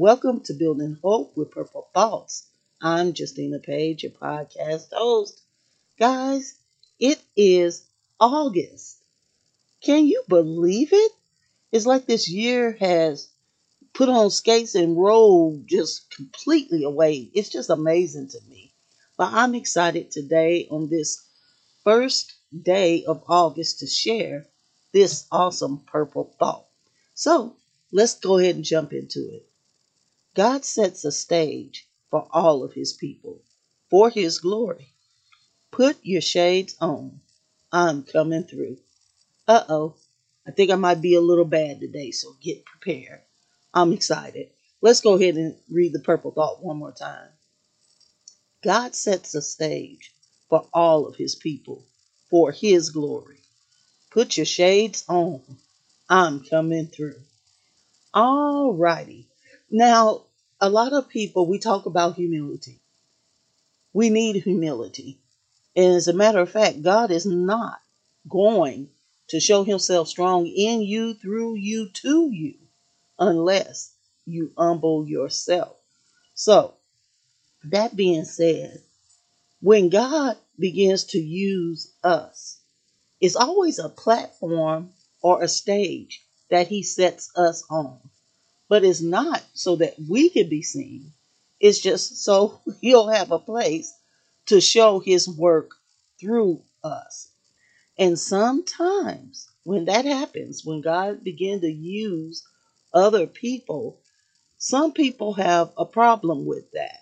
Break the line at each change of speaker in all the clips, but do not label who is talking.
Welcome to Building Hope with Purple Thoughts. I'm Justina Page, your podcast host. Guys, it is August. Can you believe it? It's like this year has put on skates and rolled just completely away. It's just amazing to me. But I'm excited today on this first day of August to share this awesome purple thought. So let's go ahead and jump into it. God sets a stage for all of his people for his glory. Put your shades on. I'm coming through. Uh oh. I think I might be a little bad today, so get prepared. I'm excited. Let's go ahead and read the purple thought one more time. God sets a stage for all of his people for his glory. Put your shades on. I'm coming through. All righty. Now, a lot of people, we talk about humility. We need humility. And as a matter of fact, God is not going to show himself strong in you, through you, to you, unless you humble yourself. So, that being said, when God begins to use us, it's always a platform or a stage that he sets us on but it's not so that we can be seen. It's just so he'll have a place to show his work through us. And sometimes when that happens, when God begins to use other people, some people have a problem with that.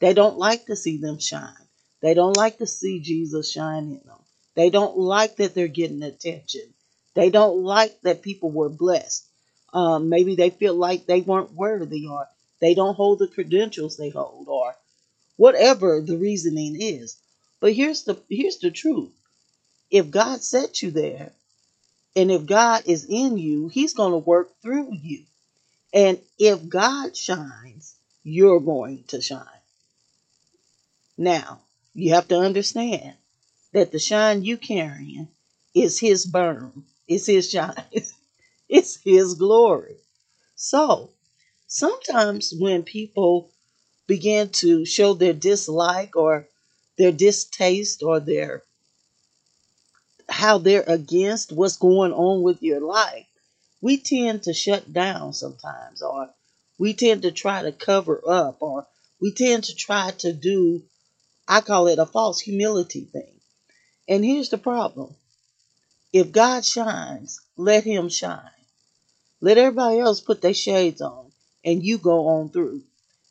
They don't like to see them shine. They don't like to see Jesus shine in them. They don't like that they're getting attention. They don't like that people were blessed. Um, maybe they feel like they weren't worthy or they don't hold the credentials they hold or whatever the reasoning is. But here's the here's the truth. If God set you there and if God is in you, he's going to work through you. And if God shines, you're going to shine. Now, you have to understand that the shine you carrying is his burn, is his shine. It's His glory. So sometimes when people begin to show their dislike or their distaste or their how they're against what's going on with your life, we tend to shut down sometimes, or we tend to try to cover up, or we tend to try to do, I call it a false humility thing. And here's the problem if God shines, let Him shine. Let everybody else put their shades on and you go on through.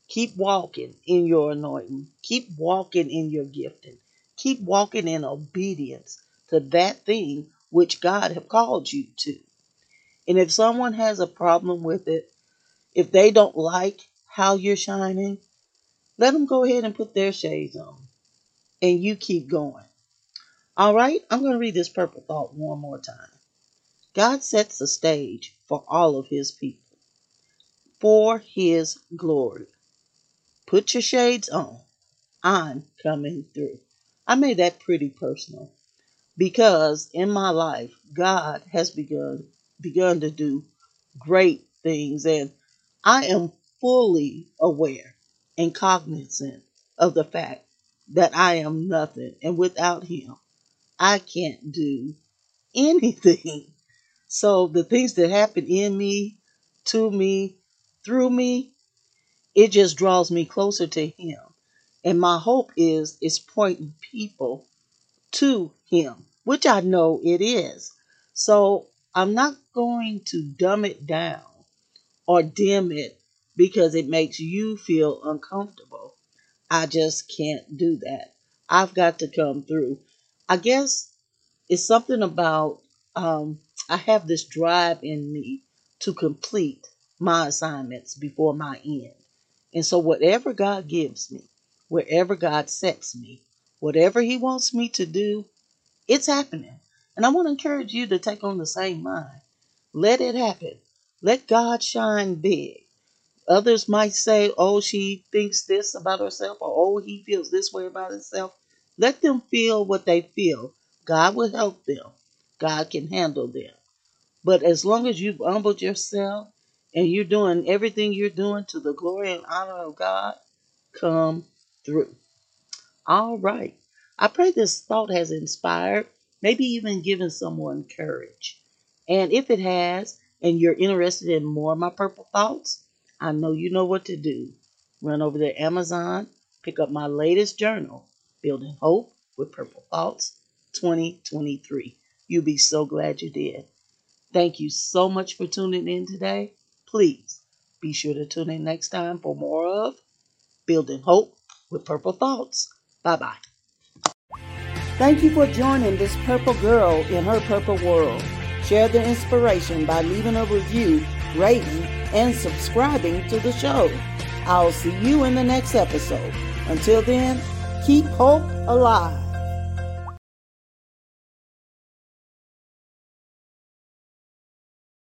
Keep walking in your anointing. Keep walking in your gifting. Keep walking in obedience to that thing which God have called you to. And if someone has a problem with it, if they don't like how you're shining, let them go ahead and put their shades on. And you keep going. All right, I'm going to read this purple thought one more time. God sets the stage for all of his people for his glory. Put your shades on. I'm coming through. I made that pretty personal because in my life, God has begun begun to do great things and I am fully aware and cognizant of the fact that I am nothing and without him I can't do anything. So the things that happen in me, to me, through me, it just draws me closer to him. And my hope is it's pointing people to him, which I know it is. So I'm not going to dumb it down or dim it because it makes you feel uncomfortable. I just can't do that. I've got to come through. I guess it's something about um, I have this drive in me to complete my assignments before my end. And so, whatever God gives me, wherever God sets me, whatever He wants me to do, it's happening. And I want to encourage you to take on the same mind. Let it happen. Let God shine big. Others might say, oh, she thinks this about herself, or oh, he feels this way about himself. Let them feel what they feel. God will help them, God can handle them. But as long as you've humbled yourself and you're doing everything you're doing to the glory and honor of God, come through. All right. I pray this thought has inspired, maybe even given someone courage. And if it has, and you're interested in more of my purple thoughts, I know you know what to do. Run over to Amazon, pick up my latest journal, Building Hope with Purple Thoughts 2023. You'll be so glad you did. Thank you so much for tuning in today. Please be sure to tune in next time for more of Building Hope with Purple Thoughts. Bye bye. Thank you for joining this purple girl in her purple world. Share the inspiration by leaving a review, rating, and subscribing to the show. I'll see you in the next episode. Until then, keep hope alive.